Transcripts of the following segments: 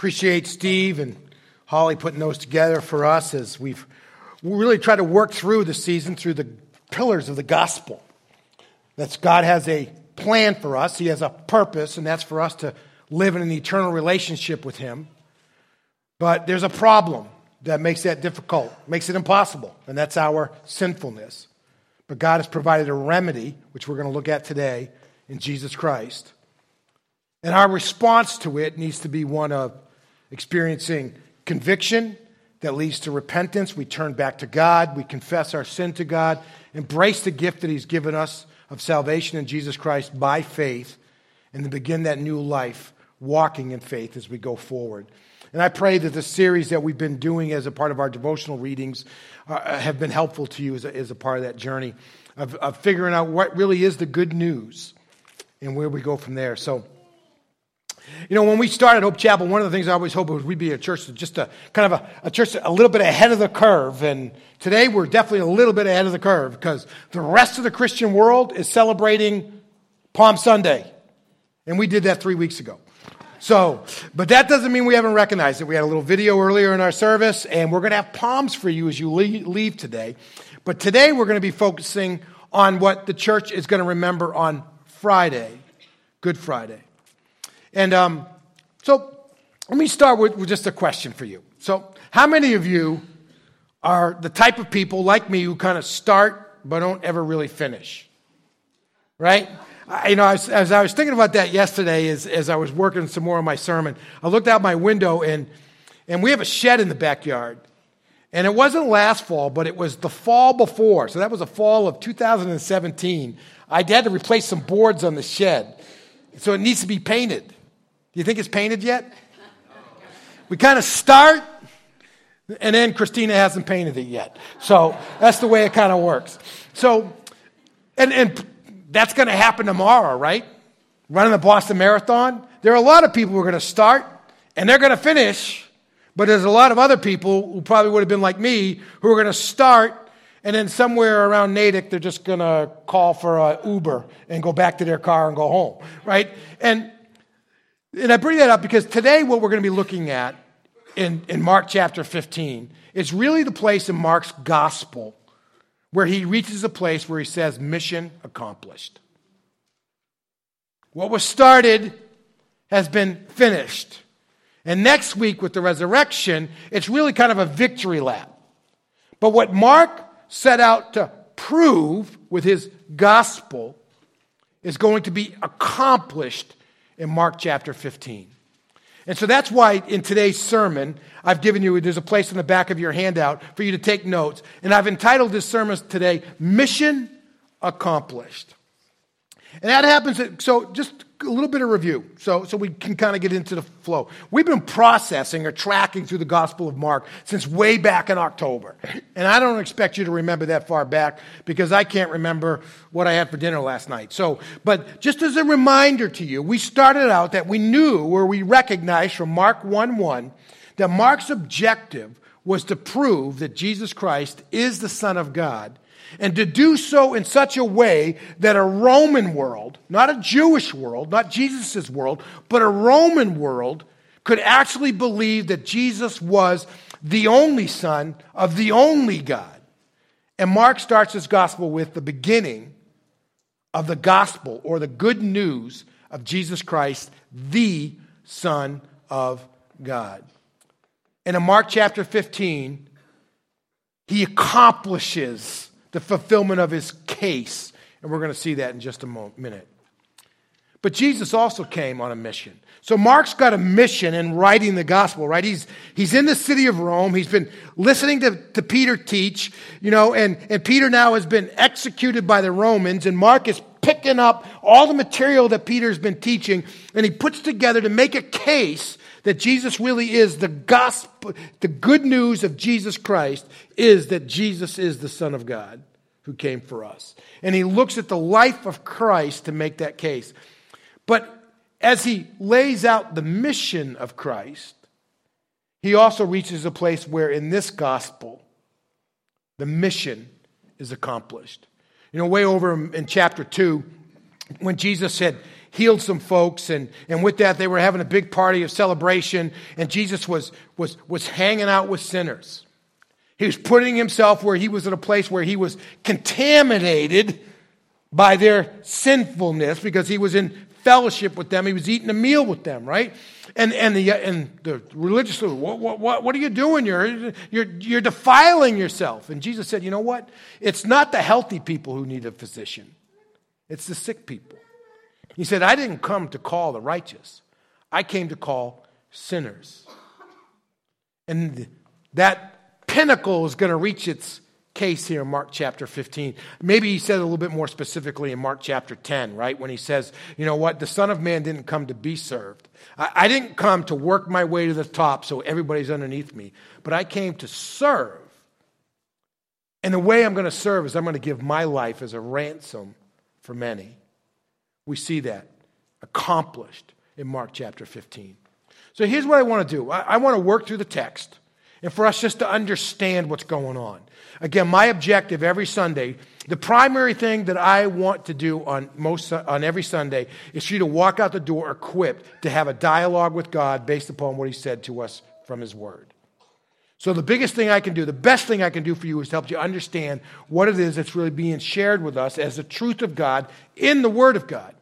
Appreciate Steve and Holly putting those together for us as we've really tried to work through the season through the pillars of the gospel. That God has a plan for us, He has a purpose, and that's for us to live in an eternal relationship with Him. But there's a problem that makes that difficult, makes it impossible, and that's our sinfulness. But God has provided a remedy, which we're going to look at today, in Jesus Christ. And our response to it needs to be one of experiencing conviction that leads to repentance. We turn back to God. We confess our sin to God, embrace the gift that He's given us of salvation in Jesus Christ by faith, and then begin that new life walking in faith as we go forward. And I pray that the series that we've been doing as a part of our devotional readings uh, have been helpful to you as a, as a part of that journey of, of figuring out what really is the good news and where we go from there. So, you know, when we started Hope Chapel, one of the things I always hoped was we'd be a church that just a kind of a, a, church a little bit ahead of the curve. And today we're definitely a little bit ahead of the curve because the rest of the Christian world is celebrating Palm Sunday. And we did that three weeks ago. So, but that doesn't mean we haven't recognized it. We had a little video earlier in our service, and we're going to have palms for you as you leave today. But today we're going to be focusing on what the church is going to remember on Friday, Good Friday. And um, so let me start with, with just a question for you. So, how many of you are the type of people like me who kind of start but don't ever really finish? Right? I, you know, as, as, I was thinking about that yesterday, as, as I was working some more on my sermon, I looked out my window and, and we have a shed in the backyard. And it wasn't last fall, but it was the fall before. So that was a fall of 2017. I had to replace some boards on the shed. So it needs to be painted. Do you think it's painted yet? We kind of start, and then Christina hasn't painted it yet. So that's the way it kind of works. So, and, and that's going to happen tomorrow, right? Running the Boston Marathon. There are a lot of people who are going to start, and they're going to finish. But there's a lot of other people who probably would have been like me who are going to start and then somewhere around Natick, they're just going to call for an Uber and go back to their car and go home, right? And and I bring that up because today, what we're going to be looking at in, in Mark chapter 15 is really the place in Mark's gospel where he reaches a place where he says, Mission accomplished. What was started has been finished. And next week, with the resurrection, it's really kind of a victory lap. But what Mark set out to prove with his gospel is going to be accomplished in Mark chapter 15. And so that's why in today's sermon, I've given you, there's a place in the back of your handout for you to take notes. And I've entitled this sermon today, Mission Accomplished. And that happens, so just a little bit of review so, so we can kind of get into the flow. We've been processing or tracking through the Gospel of Mark since way back in October. And I don't expect you to remember that far back because I can't remember what I had for dinner last night. So, but just as a reminder to you, we started out that we knew or we recognized from Mark 1 1 that Mark's objective was to prove that Jesus Christ is the Son of God and to do so in such a way that a Roman world, not a Jewish world, not Jesus' world, but a Roman world could actually believe that Jesus was the only Son of the only God. And Mark starts his gospel with the beginning of the gospel or the good news of Jesus Christ, the Son of God. And in Mark chapter 15, he accomplishes the fulfillment of his case. And we're going to see that in just a moment, minute. But Jesus also came on a mission. So Mark's got a mission in writing the gospel, right? He's, he's in the city of Rome. He's been listening to, to Peter teach, you know, and, and Peter now has been executed by the Romans, and Mark is picking up all the material that Peter's been teaching, and he puts together to make a case that Jesus really is the gospel, the good news of Jesus Christ is that Jesus is the Son of God who came for us. And he looks at the life of Christ to make that case. But as he lays out the mission of Christ, he also reaches a place where in this gospel, the mission is accomplished. You know, way over in chapter 2, when Jesus said, healed some folks. And, and with that, they were having a big party of celebration. And Jesus was, was, was hanging out with sinners. He was putting himself where he was in a place where he was contaminated by their sinfulness because he was in fellowship with them. He was eating a meal with them, right? And, and, the, and the religious what, what, what are you doing? You're, you're, you're defiling yourself. And Jesus said, You know what? It's not the healthy people who need a physician, it's the sick people. He said, I didn't come to call the righteous, I came to call sinners. And that pinnacle is going to reach its case here in Mark chapter 15. Maybe he said a little bit more specifically in Mark chapter 10, right? When he says, you know what, the Son of Man didn't come to be served. I, I didn't come to work my way to the top so everybody's underneath me, but I came to serve. And the way I'm going to serve is I'm going to give my life as a ransom for many. We see that accomplished in Mark chapter 15. So here's what I want to do I, I want to work through the text and for us just to understand what's going on. Again, my objective every Sunday, the primary thing that I want to do on most on every Sunday is for you to walk out the door equipped to have a dialogue with God based upon what he said to us from his word. So the biggest thing I can do, the best thing I can do for you is help you understand what it is that's really being shared with us as the truth of God in the word of God.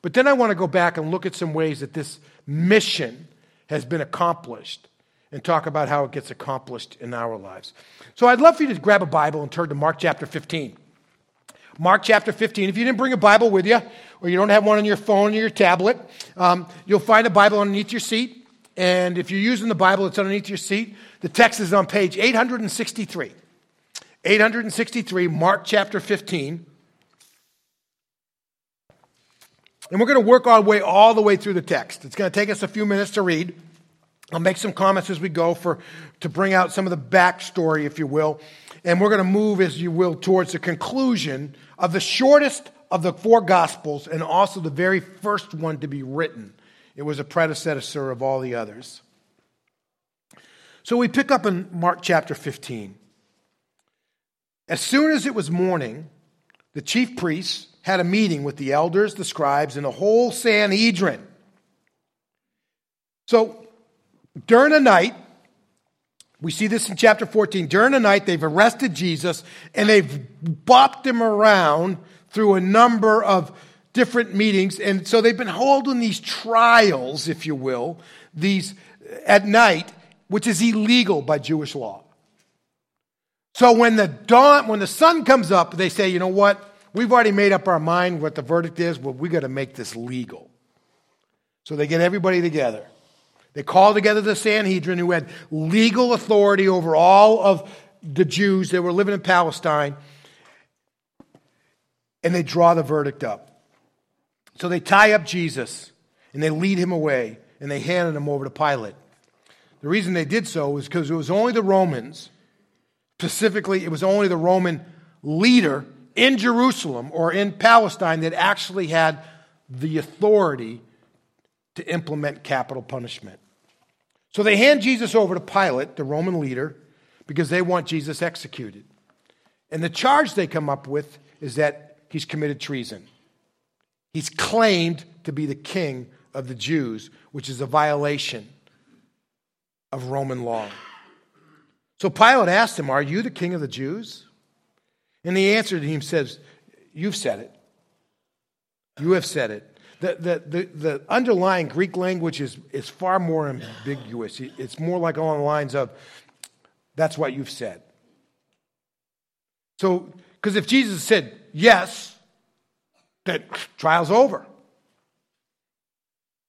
But then I want to go back and look at some ways that this mission has been accomplished and talk about how it gets accomplished in our lives. So I'd love for you to grab a Bible and turn to Mark chapter 15. Mark chapter 15. If you didn't bring a Bible with you, or you don't have one on your phone or your tablet, um, you'll find a Bible underneath your seat. And if you're using the Bible, it's underneath your seat. The text is on page 863. 863, Mark chapter 15. And we're going to work our way all the way through the text. It's going to take us a few minutes to read. I'll make some comments as we go for, to bring out some of the backstory, if you will. And we're going to move, as you will, towards the conclusion of the shortest of the four Gospels and also the very first one to be written. It was a predecessor of all the others. So we pick up in Mark chapter 15. As soon as it was morning, the chief priests had a meeting with the elders, the scribes, and the whole Sanhedrin. So during the night, we see this in chapter 14. During the night, they've arrested Jesus and they've bopped him around through a number of different meetings. And so they've been holding these trials, if you will, these uh, at night, which is illegal by Jewish law. So when the dawn, when the sun comes up, they say, you know what? We've already made up our mind what the verdict is, but we got to make this legal. So they get everybody together. They call together the Sanhedrin, who had legal authority over all of the Jews that were living in Palestine, and they draw the verdict up. So they tie up Jesus and they lead him away and they handed him over to Pilate. The reason they did so was because it was only the Romans, specifically, it was only the Roman leader in Jerusalem or in Palestine that actually had the authority to implement capital punishment. So they hand Jesus over to Pilate, the Roman leader, because they want Jesus executed. And the charge they come up with is that he's committed treason. He's claimed to be the king of the Jews, which is a violation of Roman law. So Pilate asked him, Are you the king of the Jews? And the answer to him says, You've said it. You have said it. The, the, the, the, underlying Greek language is, is far more ambiguous. It's more like along the lines of, that's what you've said. So, because if Jesus said yes, that trial's over.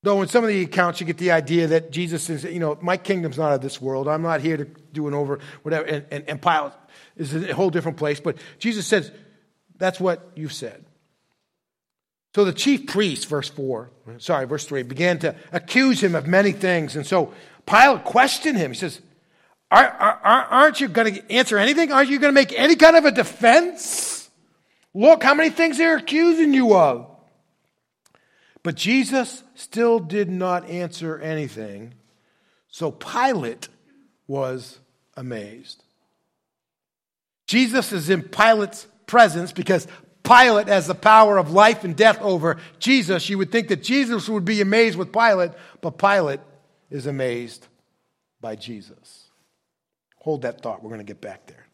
Though in some of the accounts you get the idea that Jesus says, you know, my kingdom's not of this world. I'm not here to do an over, whatever. And, and, and Pilate is a whole different place. But Jesus says, that's what you've said. So the chief priest, verse 4, sorry, verse 3, began to accuse him of many things. And so Pilate questioned him. He says, are, are, Aren't you going to answer anything? Aren't you going to make any kind of a defense? Look how many things they're accusing you of. But Jesus still did not answer anything. So Pilate was amazed. Jesus is in Pilate's presence because Pilate has the power of life and death over Jesus, you would think that Jesus would be amazed with Pilate, but Pilate is amazed by Jesus. Hold that thought. We're going to get back there.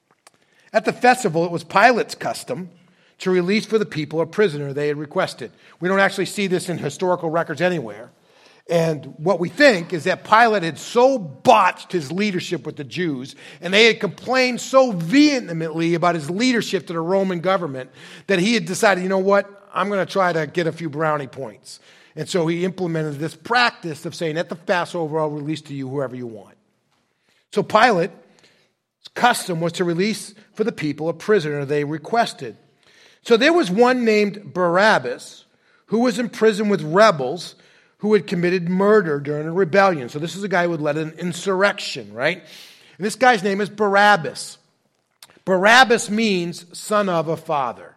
At the festival, it was Pilate's custom to release for the people a prisoner they had requested. We don't actually see this in historical records anywhere. And what we think is that Pilate had so botched his leadership with the Jews, and they had complained so vehemently about his leadership to the Roman government, that he had decided, you know what, I'm going to try to get a few brownie points. And so he implemented this practice of saying, at the Passover, I'll release to you whoever you want. So Pilate's custom was to release for the people a prisoner they requested. So there was one named Barabbas who was in prison with rebels who had committed murder during a rebellion. So this is a guy who had led an insurrection, right? And this guy's name is Barabbas. Barabbas means son of a father.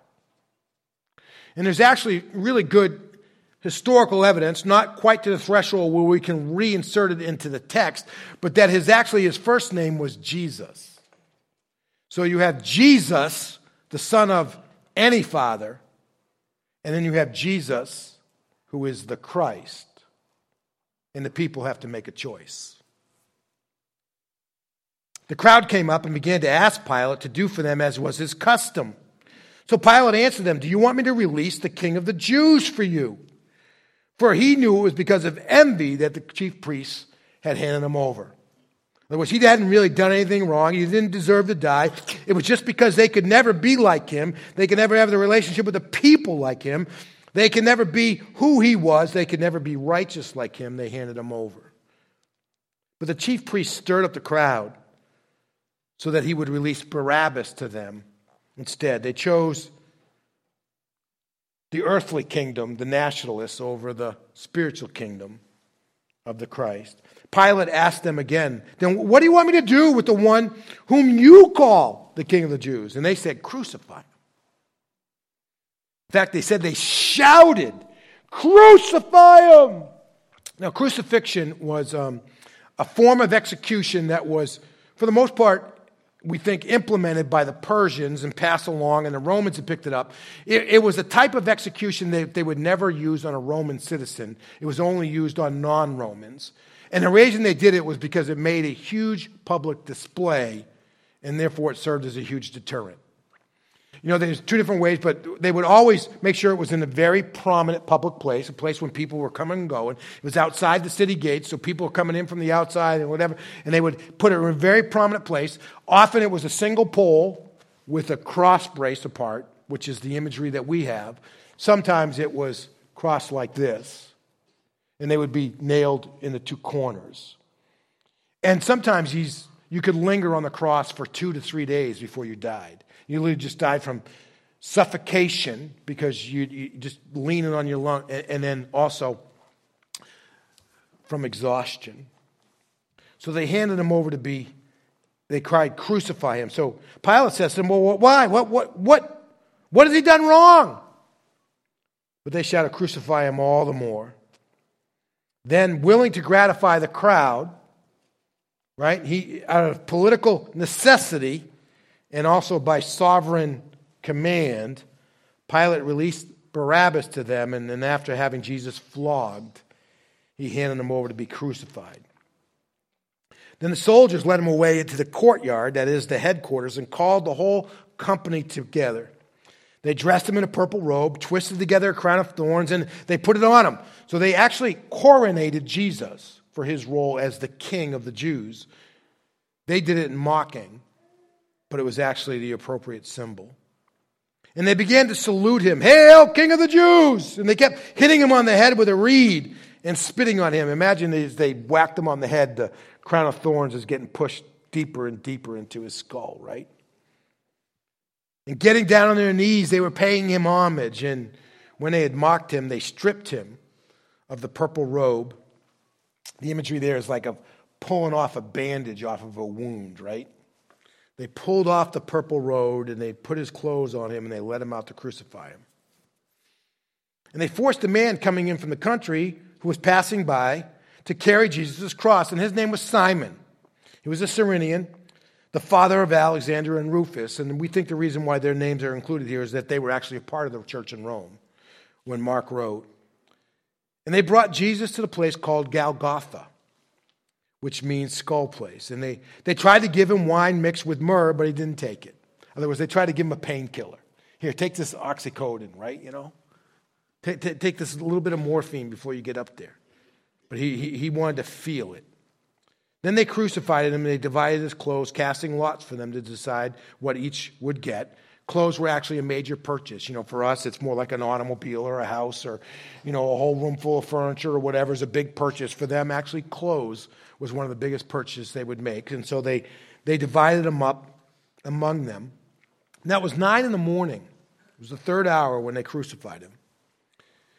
And there's actually really good historical evidence, not quite to the threshold where we can reinsert it into the text, but that his actually his first name was Jesus. So you have Jesus, the son of any father, and then you have Jesus, who is the Christ. And the people have to make a choice. The crowd came up and began to ask Pilate to do for them as was his custom. So Pilate answered them, Do you want me to release the king of the Jews for you? For he knew it was because of envy that the chief priests had handed him over. In other words, he hadn't really done anything wrong. He didn't deserve to die. It was just because they could never be like him. They could never have the relationship with the people like him. They could never be who he was. They could never be righteous like him. They handed him over. But the chief priests stirred up the crowd so that he would release Barabbas to them instead. They chose the earthly kingdom, the nationalists, over the spiritual kingdom of the Christ. Pilate asked them again, Then what do you want me to do with the one whom you call the king of the Jews? And they said, Crucify him. In fact, they said they shouted, Crucify him! Now, crucifixion was um, a form of execution that was, for the most part, we think, implemented by the Persians and passed along, and the Romans had picked it up. It, it, was a type of execution that they would never use on a Roman citizen, it was only used on non Romans. And the reason they did it was because it made a huge public display, and therefore it served as a huge deterrent. You know, there's two different ways, but they would always make sure it was in a very prominent public place, a place when people were coming and going. It was outside the city gates, so people were coming in from the outside and whatever, and they would put it in a very prominent place. Often it was a single pole with a cross brace apart, which is the imagery that we have. Sometimes it was crossed like this, and they would be nailed in the two corners. And sometimes you could linger on the cross for two to three days before you died. You literally just died from suffocation because you, you just leaning on your lung, and, and then also from exhaustion. So they handed him over to be, they cried, crucify him. So Pilate says to them, Well, why? What, what, what, what has he done wrong? But they shouted, Crucify him all the more. Then, willing to gratify the crowd, right? He, out of political necessity, and also by sovereign command, Pilate released Barabbas to them, and then after having Jesus flogged, he handed him over to be crucified. Then the soldiers led him away into the courtyard, that is the headquarters, and called the whole company together. They dressed him in a purple robe, twisted together a crown of thorns, and they put it on him. So they actually coronated Jesus for his role as the king of the Jews. They did it in mocking but it was actually the appropriate symbol. And they began to salute him, Hail, King of the Jews! And they kept hitting him on the head with a reed and spitting on him. Imagine as they whacked him on the head, the crown of thorns is getting pushed deeper and deeper into his skull, right? And getting down on their knees, they were paying him homage. And when they had mocked him, they stripped him of the purple robe. The imagery there is like of pulling off a bandage off of a wound, right? They pulled off the purple robe and they put his clothes on him and they led him out to crucify him. And they forced a man coming in from the country who was passing by to carry Jesus' cross, and his name was Simon. He was a Cyrenian. the father of Alexander and Rufus. And we think the reason why their names are included here is that they were actually a part of the church in Rome when Mark wrote. And they brought Jesus to the place called Golgotha, which means skull place. And they, they tried to give him wine mixed with myrrh, but he didn't take it. In other words, they tried to give him a painkiller. Here, take this oxycodone, right? You know? Take, take, take this little bit of morphine before you get up there. But he, he, he wanted to feel it. Then they crucified him and they divided his clothes, casting lots for them to decide what each would get. Clothes were actually a major purchase. You know, for us, it's more like an automobile or a house or, you know, a whole room full of furniture or whatever is a big purchase. For them, actually, clothes was one of the biggest purchases they would make. And so they, they divided them up among them. And that was nine in the morning. It was the third hour when they crucified him.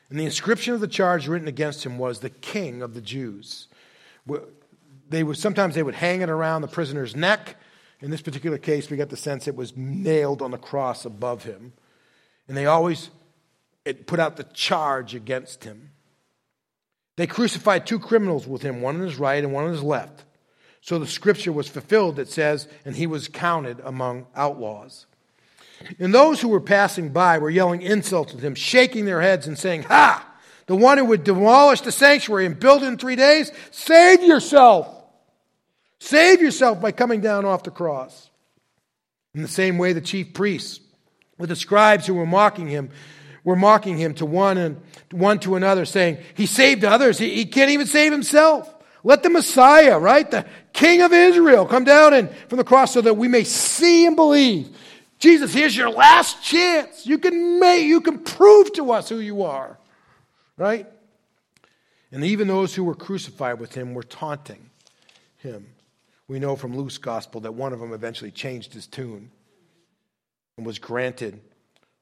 And the inscription of the charge written against him was the King of the Jews. They would, sometimes they would hang it around the prisoner's neck. In this particular case, we got the sense it was nailed on the cross above him. And they always it put out the charge against him. They crucified two criminals with him, one on his right and one on his left. So the scripture was fulfilled that says, and he was counted among outlaws. And those who were passing by were yelling insults at him, shaking their heads and saying, Ha! The one who would demolish the sanctuary and build it in three days, save yourself! Save yourself by coming down off the cross. In the same way, the chief priests, with the scribes who were mocking him, were mocking him to one and one to another, saying, He saved others. He, he can't even save himself. Let the Messiah, right? The King of Israel come down and from the cross so that we may see and believe. Jesus, here's your last chance. You can make, you can prove to us who you are. Right? And even those who were crucified with him were taunting him. We know from Luke's gospel that one of them eventually changed his tune and was granted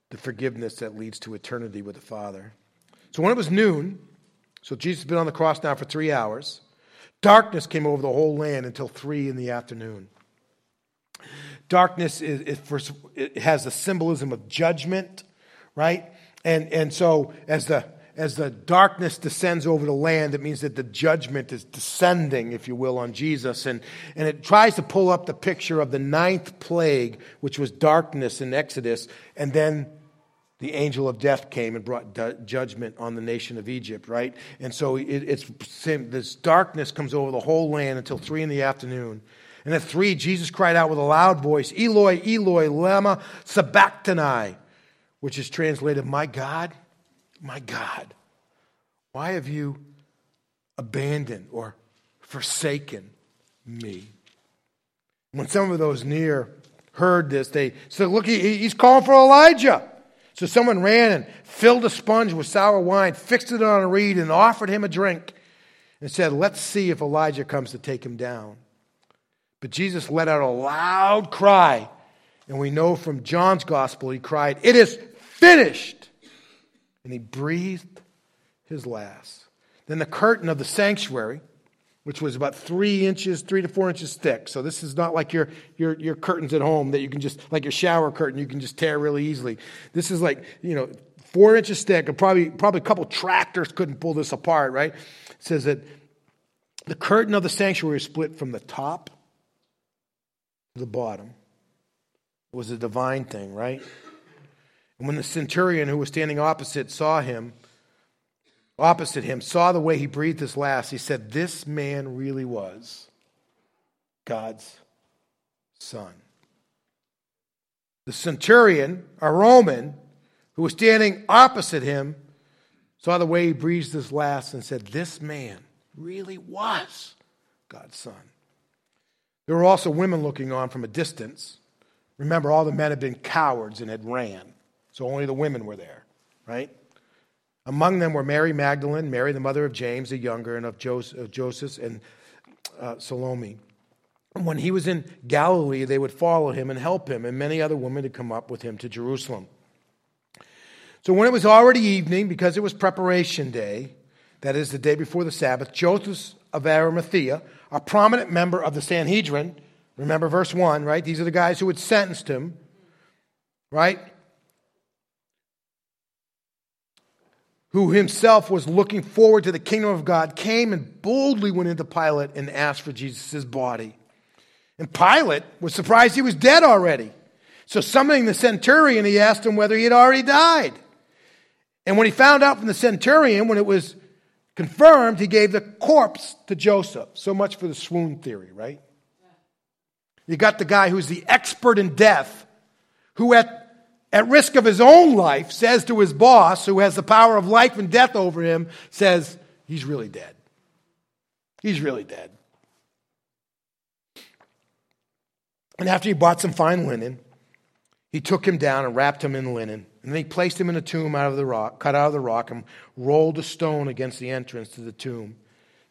the forgiveness that leads to eternity with the Father. So when it was noon, so Jesus had been on the cross now for three hours, darkness came over the whole land until three in the afternoon. Darkness is, is for, has the symbolism of judgment, right? And, and so as the, as the darkness descends over the land, it means that the judgment is descending, if you will, on Jesus. And, and it tries to pull up the picture of the ninth plague, which was darkness in Exodus. And then the angel of death came and brought judgment on the nation of Egypt, right? And so it, it's this darkness comes over the whole land until three in the afternoon. And at three, Jesus cried out with a loud voice, Eloi, Eloi, lama sabachthani, which is translated, My God, my God, why have you abandoned or forsaken me? When some of those near heard this, they said, Look, he's calling for Elijah. So someone ran and filled a sponge with sour wine, fixed it on a reed, and offered him a drink, and said, Let's see if Elijah comes to take him down. But Jesus let out a loud cry. And we know from John's gospel, he cried, It is finished. And he breathed his last. Then the curtain of the sanctuary, which was about three inches, three to four inches thick. So this is not like your, your, your curtains at home that you can just, like your shower curtain, you can just tear really easily. This is like, you know, four inches thick, and probably, probably a couple tractors couldn't pull this apart, right? It says that the curtain of the sanctuary split from the top to the bottom. It was a divine thing, right? And when the centurion who was standing opposite saw him, opposite him, saw the way he breathed his last, he said, This man really was God's son. The centurion, a Roman, who was standing opposite him, saw the way he breathed his last and said, This man really was God's son. There were also women looking on from a distance. Remember, all the men had been cowards and had ran, so only the women were there, right? Among them were Mary Magdalene, Mary, the mother of James the younger, and of Joseph and uh, Salome. When he was in Galilee, they would follow him and help him, and many other women had come up with him to Jerusalem. So when it was already evening, because it was preparation day, that is the day before the Sabbath, Joseph of Arimathea, a prominent member of the Sanhedrin. Remember verse 1, right? These are the guys who had sentenced him, right? Who himself was looking forward to the kingdom of God, came and boldly went into Pilate and asked for Jesus' body. And Pilate was surprised he was dead already. So, summoning the centurion, he asked him whether he had already died. And when he found out from the centurion, when it was confirmed, he gave the corpse to Joseph. So much for the swoon theory, right? You got the guy who's the expert in death, who at, at risk of his own life says to his boss, who has the power of life and death over him, says, he's really dead. He's really dead. And after he bought some fine linen, he took him down and wrapped him in linen. And then he placed him in a tomb out of the rock, cut out of the rock, and rolled a stone against the entrance to the tomb.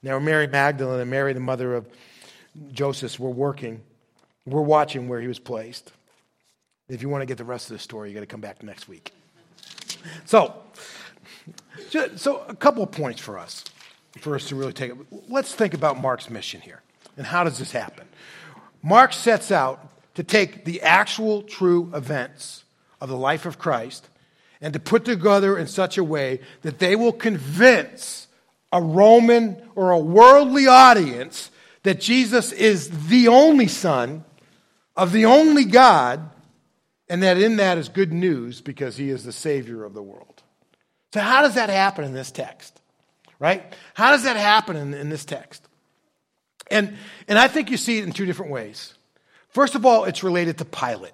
Now Mary Magdalene and Mary, the mother of Joseph, were working, were watching where he was placed. If you want to get the rest of the story, you got to come back next week. So, so a couple of points for us, for us to really take it. Let's think about Mark's mission here, and how does this happen? Mark sets out to take the actual true events of the life of Christ and to put together in such a way that they will convince a Roman or a worldly audience that Jesus is the only Son of the only God, and that in that is good news because he is the Savior of the world. So, how does that happen in this text? Right? How does that happen in, in this text? And, and I think you see it in two different ways. First of all, it's related to Pilate.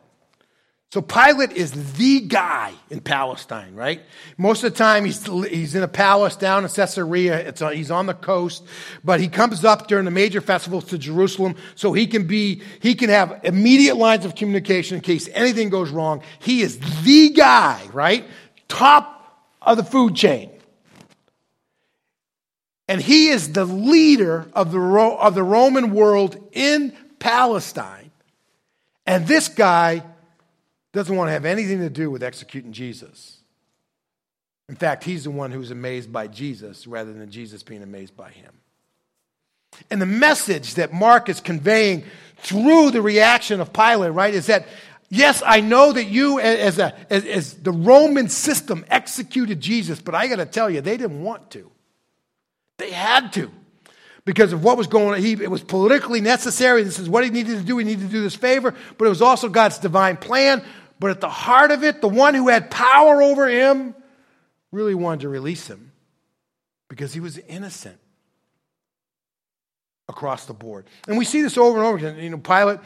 So Pilate is the guy in Palestine, right? Most of the time he's, he's in a palace down in Caesarea. It's uh, he's on the coast, but he comes up during the major festivals to Jerusalem so he can be, he can have immediate lines of communication in case anything goes wrong. He is the guy, right? Top of the food chain. And he is the leader of the, of the Roman world in Palestine. And this guy doesn't want to have anything to do with executing Jesus. In fact, he's the one who's amazed by Jesus rather than Jesus being amazed by him. And the message that Mark is conveying through the reaction of Pilate, right, is that yes, I know that you, as, a, as, as the Roman system, executed Jesus, but I got to tell you, they didn't want to. They had to because of what was going on. He, it was politically necessary. This is what he needed to do. He needed to do this favor, but it was also God's divine plan but at the heart of it, the one who had power over him really wanted to release him because he was innocent across the board. And we see this over and over again. You know, Pilate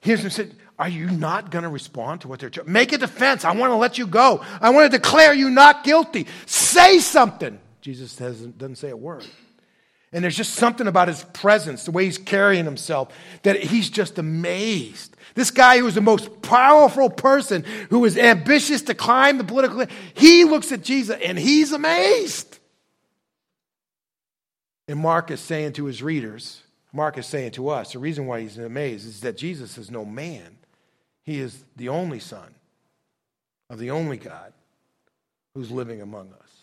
hears him say, Are you not going to respond to what they're telling? Make a defense. I want to let you go. I want to declare you not guilty. Say something. Jesus doesn't say a word. And there's just something about his presence, the way he's carrying himself, that he's just amazed. This guy who was the most powerful person, who was ambitious to climb the political, he looks at Jesus and he's amazed. And Mark is saying to his readers, Mark is saying to us, the reason why he's amazed is that Jesus is no man. He is the only Son of the only God who's living among us.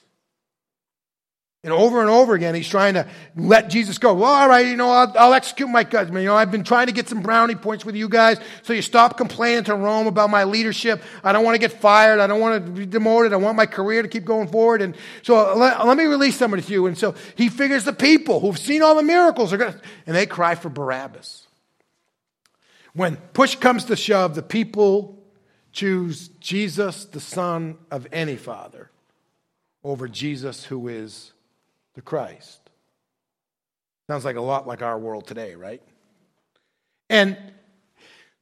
And over and over again, he's trying to let Jesus go. Well, all right, you know, I'll, I'll execute my cousin. You know, I've been trying to get some brownie points with you guys, so you stop complaining to Rome about my leadership. I don't want to get fired. I don't want to be demoted. I want my career to keep going forward. And so let, let me release somebody to you. And so he figures the people who've seen all the miracles are going to, and they cry for Barabbas. When push comes to shove, the people choose Jesus, the son of any father, over Jesus, who is the Christ. Sounds like a lot like our world today, right? And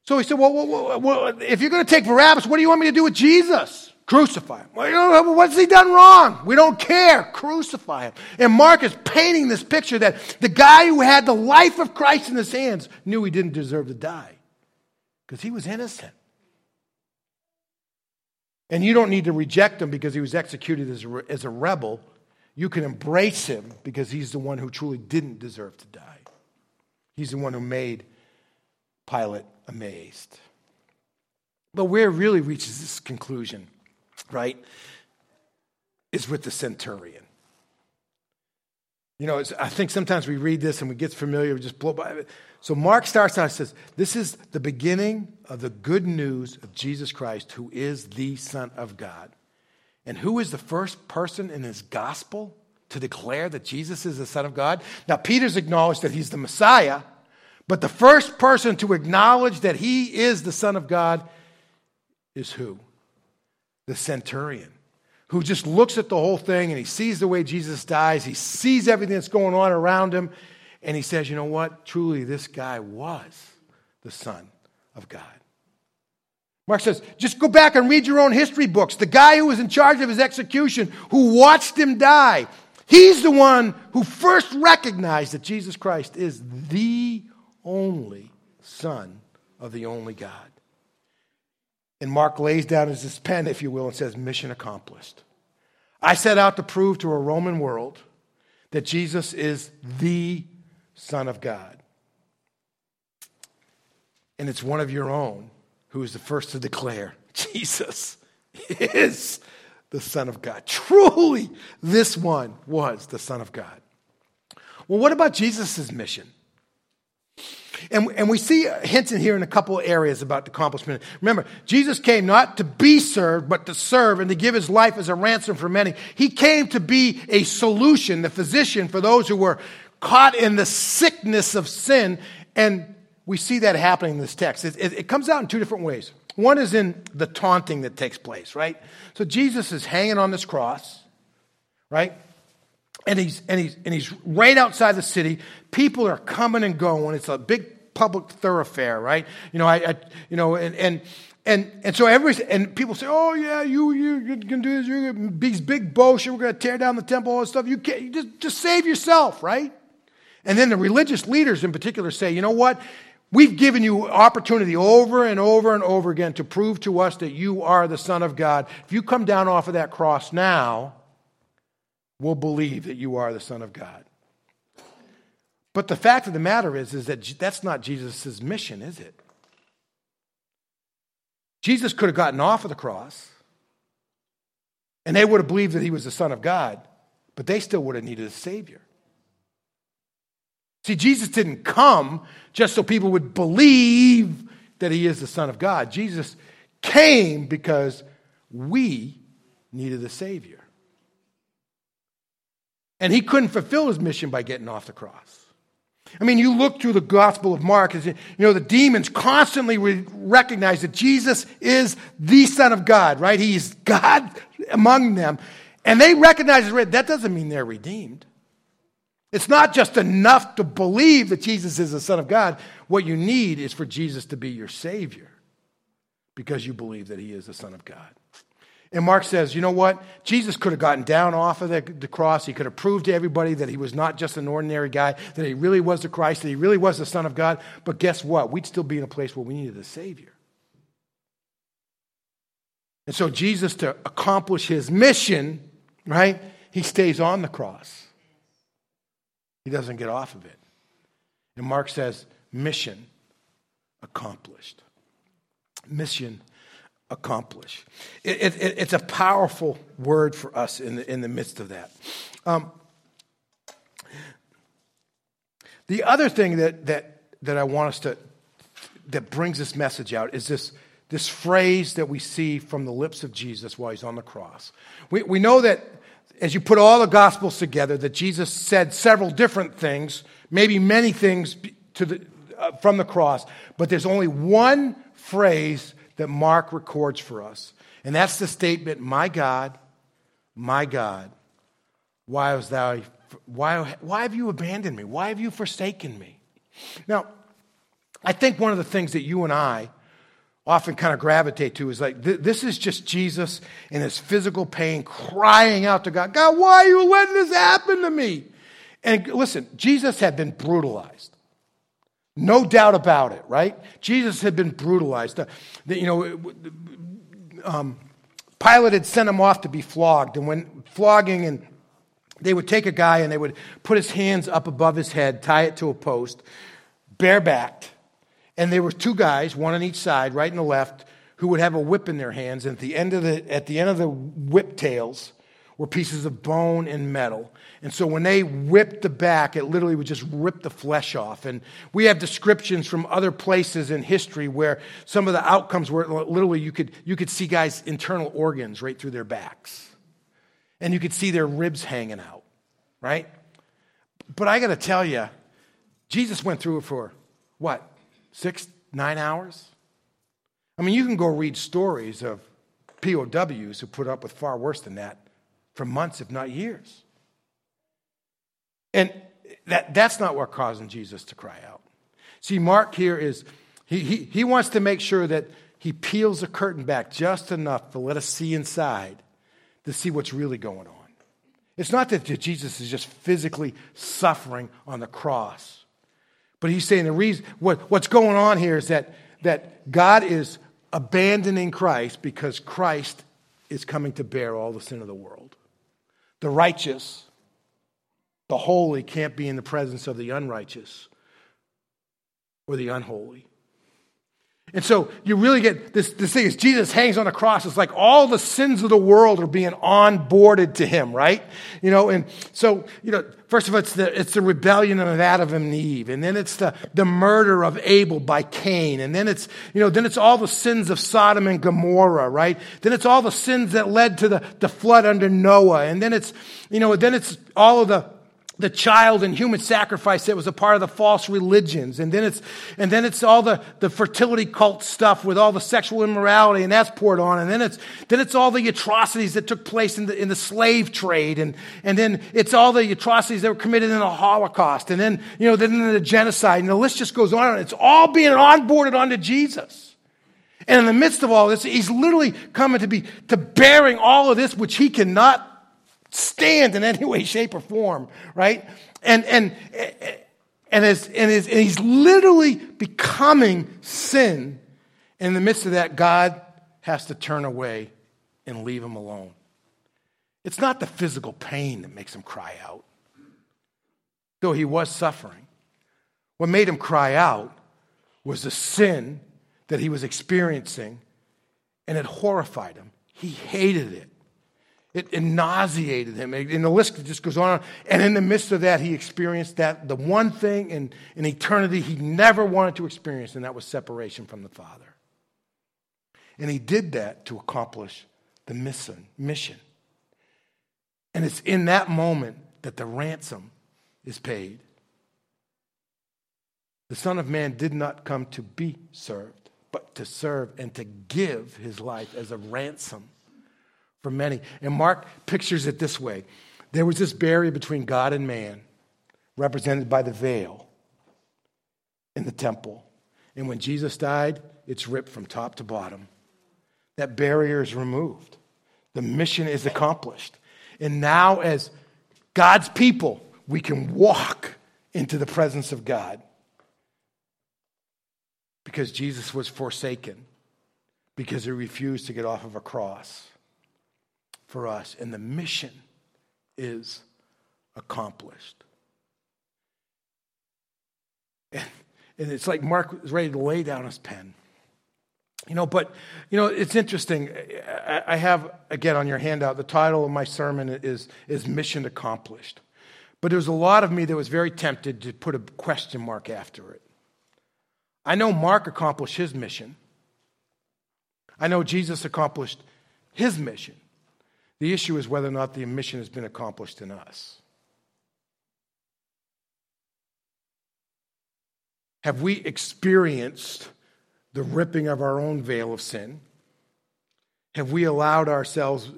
so he said, well, well, well, if you're going to take Barabbas, what do you want me to do with Jesus? Crucify him. Well, what's he done wrong? We don't care. Crucify him. And Mark is painting this picture that the guy who had the life of Christ in his hands knew he didn't deserve to die because he was innocent. And you don't need to reject him because he was executed as a, as a rebel you can embrace him because he's the one who truly didn't deserve to die. He's the one who made Pilate amazed. But where really reaches this conclusion, right, is with the centurion. You know, I think sometimes we read this and we get familiar, we just blow by it. So Mark starts out and says, This is the beginning of the good news of Jesus Christ, who is the Son of God. And who is the first person in his gospel to declare that Jesus is the Son of God? Now, Peter's acknowledged that he's the Messiah, But the first person to acknowledge that he is the Son of God is who? The centurion, who just looks at the whole thing and he sees the way Jesus dies. He sees everything that's going on around him. And he says, you know what? Truly, this guy was the Son of God. Mark says, just go back and read your own history books. The guy who was in charge of his execution, who watched him die, he's the one who first recognized that Jesus Christ is the only Son of the only God. And Mark lays down his pen, if you will, and says, Mission accomplished. I set out to prove to a Roman world that Jesus is the Son of God. And it's one of your own who is the first to declare Jesus is the Son of God. Truly, this one was the Son of God. Well, what about Jesus' mission? And, and we see hints in here in a couple areas about the accomplishment. Remember, Jesus came not to be served, but to serve and to give his life as a ransom for many. He came to be a solution, the physician for those who were caught in the sickness of sin and we see that happening in this text. It, it, it, comes out in two different ways. One is in the taunting that takes place, right? So Jesus is hanging on this cross, right? And he's, and he's, and he's right outside the city. People are coming and going. It's a big public thoroughfare, right? You know, I, I you know, and, and, and, and so every, and people say, oh yeah, you, you, going to do this, you're gonna, these big boasts, we're going to tear down the temple, all this stuff. You can't, you just, just save yourself, right? And then the religious leaders in particular say, you know what? We've given you opportunity over and over and over again to prove to us that you are the Son of God. If you come down off of that cross now, we'll believe that you are the Son of God. But the fact of the matter is, is that that's not Jesus' mission, is it? Jesus could have gotten off of the cross, and they would have believed that he was the Son of God, but they still would have needed a Savior. See, Jesus didn't come just so people would believe that he is the Son of God. Jesus came because we needed a Savior. And he couldn't fulfill his mission by getting off the cross. I mean, you look through the Gospel of Mark, you know, the demons constantly recognize that Jesus is the Son of God, right? He's God among them. And they recognize. That doesn't mean they're redeemed. It's not just enough to believe that Jesus is the Son of God. What you need is for Jesus to be your Savior because you believe that He is the Son of God. And Mark says, you know what? Jesus could have gotten down off of the, the, cross. He could have proved to everybody that he was not just an ordinary guy, that he really was the Christ, that he really was the Son of God. But guess what? We'd still be in a place where we needed a Savior. And so, Jesus, to accomplish his mission, right, he stays on the cross. He doesn't get off of it. And Mark says, mission accomplished. Mission accomplished. It, it, it's a powerful word for us in the, in the midst of that. Um, the other thing that, that, that I want us to, that brings this message out is this, this phrase that we see from the lips of Jesus while he's on the cross. We, we know that as you put all the gospels together, that Jesus said several different things, maybe many things the, uh, from the cross, but there's only one phrase that Mark records for us, and that's the statement, "My God, my God, why was thou why, why have you abandoned me? Why have you forsaken me?" Now, I think one of the things that you and I often kind of gravitate to is like th- this is just Jesus in his physical pain crying out to God, God, why are you letting this happen to me? And listen, Jesus had been brutalized. No doubt about it, right? Jesus had been brutalized. Uh, the, you know, um, Pilate had sent him off to be flogged, and when flogging, and they would take a guy and they would put his hands up above his head, tie it to a post, barebacked, and there were two guys, one on each side, right and the left, who would have a whip in their hands. And at the end of the, at the, end of the whip tails were pieces of bone and metal. And so when they whipped the back, it literally would just rip the flesh off. And we have descriptions from other places in history where some of the outcomes were literally you could, you could see guys' internal organs right through their backs. And you could see their ribs hanging out, right? But I got to tell you, Jesus went through it for what, six, nine hours? I mean, you can go read stories of POWs who put up with far worse than that for months, if not years. And that, that's not what causing Jesus to cry out. See, Mark here is, he, he, he wants to make sure that he peels the curtain back just enough to let us see inside to see what's really going on. It's not that Jesus is just physically suffering on the cross, but he's saying the reason, what, what's going on here is that, that God is abandoning Christ because Christ is coming to bear all the sin of the world. The righteous, the holy can't be in the presence of the unrighteous or the unholy. And so you really get this, this thing is Jesus hangs on a cross. It's like all the sins of the world are being onboarded to him, right? You know, and so, you know, first of all, it's the, it's the rebellion of Adam and Eve. And then it's the, the murder of Abel by Cain. And then it's, you know, then it's all the sins of Sodom and Gomorrah, right? Then it's all the sins that led to the, the flood under Noah. And then it's, you know, then it's all of the, the child and human sacrifice that was a part of the false religions. And then it's, and then it's all the, the fertility cult stuff with all the sexual immorality and that's poured on. And then it's, then it's all the atrocities that took place in the, in the slave trade. And, and then it's all the atrocities that were committed in the Holocaust. And then, you know, then the genocide. And the list just goes on. and It's all being onboarded onto Jesus. And in the midst of all this, he's literally coming to be, to bearing all of this, which he cannot stand in any way, shape, or form, right? And, and, and, as, and, as, and he's literally becoming sin. In the midst of that, God has to turn away and leave him alone. It's not the physical pain that makes him cry out, though he was suffering. What made him cry out was the sin that he was experiencing, and it horrified him. He hated it. It, it, nauseated him. And the list just goes on. And in the midst of that, he experienced that the one thing in, in eternity he never wanted to experience, and that was separation from the Father. And he did that to accomplish the mission. mission. And it's in that moment that the ransom is paid. The Son of Man did not come to be served, but to serve and to give his life as a ransom for many. And Mark pictures it this way there was this barrier between God and man, represented by the veil in the temple. And when Jesus died, it's ripped from top to bottom. That barrier is removed. The mission is accomplished. And now, as God's people, we can walk into the presence of God because Jesus was forsaken, because he refused to get off of a cross for us, and the mission is accomplished. And, and it's like Mark was ready to lay down his pen. You know, but, you know, it's interesting. I have, again, on your handout, the title of my sermon is, is Mission Accomplished. But there was a lot of me that was very tempted to put a question mark after it. I know Mark accomplished his mission. I know Jesus accomplished his mission. The issue is whether or not the mission has been accomplished in us. Have we experienced the ripping of our own veil of sin? Have we allowed ourselves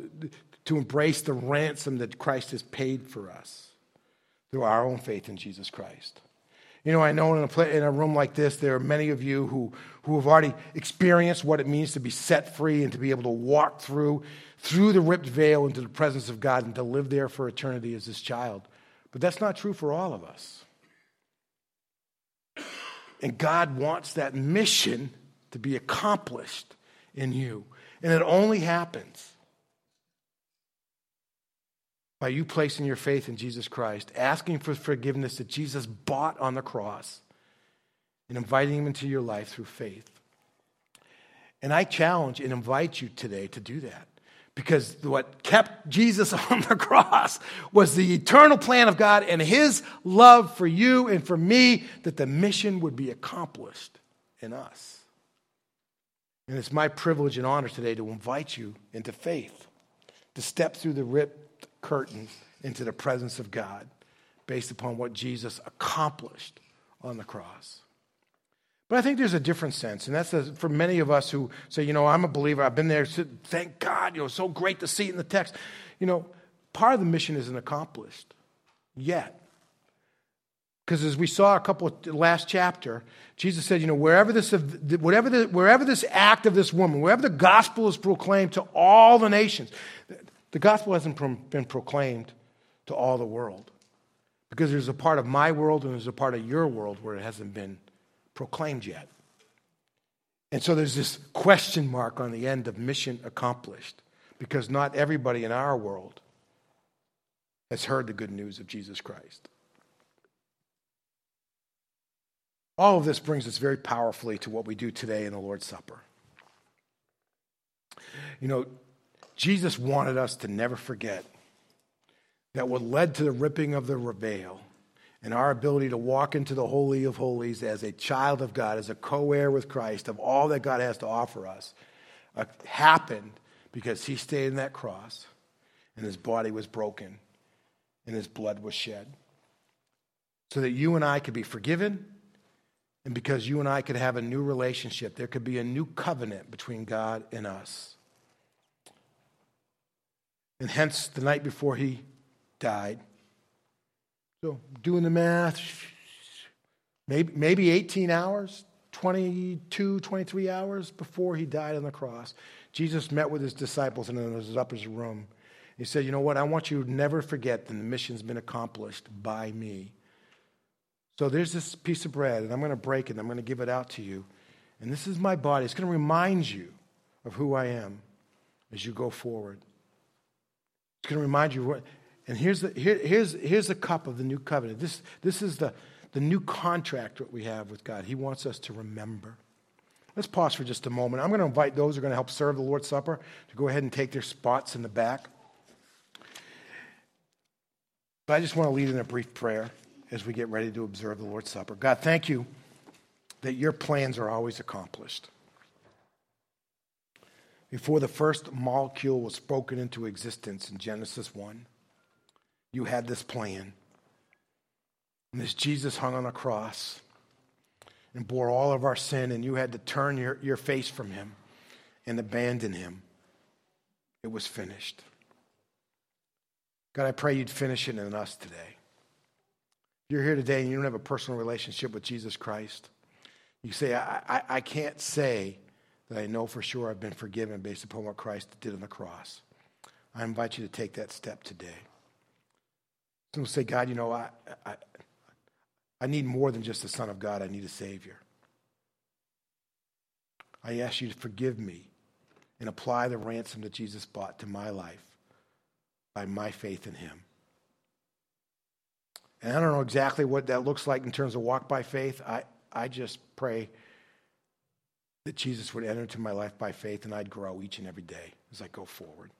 to embrace the ransom that Christ has paid for us through our own faith in Jesus Christ? You know, I know in a, in a room like this, there are many of you who, who have already experienced what it means to be set free and to be able to walk through through the ripped veil into the presence of God and to live there for eternity as his child. But that's not true for all of us. And God wants that mission to be accomplished in you. And it only happens by you placing your faith in Jesus Christ, asking for forgiveness that Jesus bought on the cross, and inviting him into your life through faith. And I challenge and invite you today to do that. Because what kept Jesus on the cross was the eternal plan of God and his love for you and for me that the mission would be accomplished in us. And it's my privilege and honor today to invite you into faith, to step through the ripped curtain into the presence of God based upon what Jesus accomplished on the cross. But I think there's a different sense, and that's for many of us who say, you know, I'm a believer, I've been there, thank God, you know, so great to see it in the text. You know, part of the mission isn't accomplished yet. Because as we saw a couple of last chapter, Jesus said, you know, wherever this, whatever the, wherever this act of this woman, wherever the gospel is proclaimed to all the nations, the gospel hasn't been proclaimed to all the world. Because there's a part of my world and there's a part of your world where it hasn't been proclaimed yet. And so there's this question mark on the end of mission accomplished because not everybody in our world has heard the good news of Jesus Christ. All of this brings us very powerfully to what we do today in the Lord's Supper. You know, Jesus wanted us to never forget that what led to the ripping of the veil and our ability to walk into the Holy of Holies as a child of God, as a co heir with Christ of all that God has to offer us, uh, happened because he stayed in that cross and his body was broken and his blood was shed. So that you and I could be forgiven, and because you and I could have a new relationship, there could be a new covenant between God and us. And hence, the night before he died, so, doing the math, maybe, maybe 18 hours, 22, 23 hours before he died on the cross, Jesus met with his disciples in his upper room. He said, You know what? I want you to never forget that the mission's been accomplished by me. So there's this piece of bread, and I'm going to break it, and I'm going to give it out to you. And this is my body. It's going to remind you of who I am as you go forward. It's going to remind you what. and here's the, here, here's, here's the cup of the new covenant. This, this is the, the new contract that we have with God. He wants us to remember. Let's pause for just a moment. I'm going to invite those who are going to help serve the Lord's Supper to go ahead and take their spots in the back. But I just want to lead in a brief prayer as we get ready to observe the Lord's Supper. God, thank you that your plans are always accomplished. Before the first molecule was spoken into existence in Genesis 1, you had this plan. And as Jesus hung on a cross and bore all of our sin, and you had to turn your, your face from him and abandon him, it was finished. God, I pray you'd finish it in us today. If you're here today and you don't have a personal relationship with Jesus Christ, you say, I, I, I can't say that I know for sure I've been forgiven based upon what Christ did on the cross. I invite you to take that step today. Will say, God, you know, I, I, I need more than just the Son of God. I need a Savior. I ask you to forgive me and apply the ransom that Jesus bought to my life by my faith in Him. And I don't know exactly what that looks like in terms of walk by faith. I, I just pray that Jesus would enter into my life by faith and I'd grow each and every day as I go forward.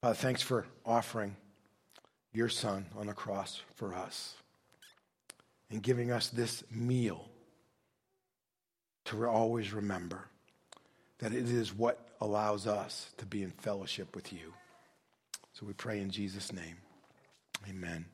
Father, thanks for offering your Son on the cross for us and giving us this meal to always remember that it is what allows us to be in fellowship with you. So we pray in Jesus' name. Amen.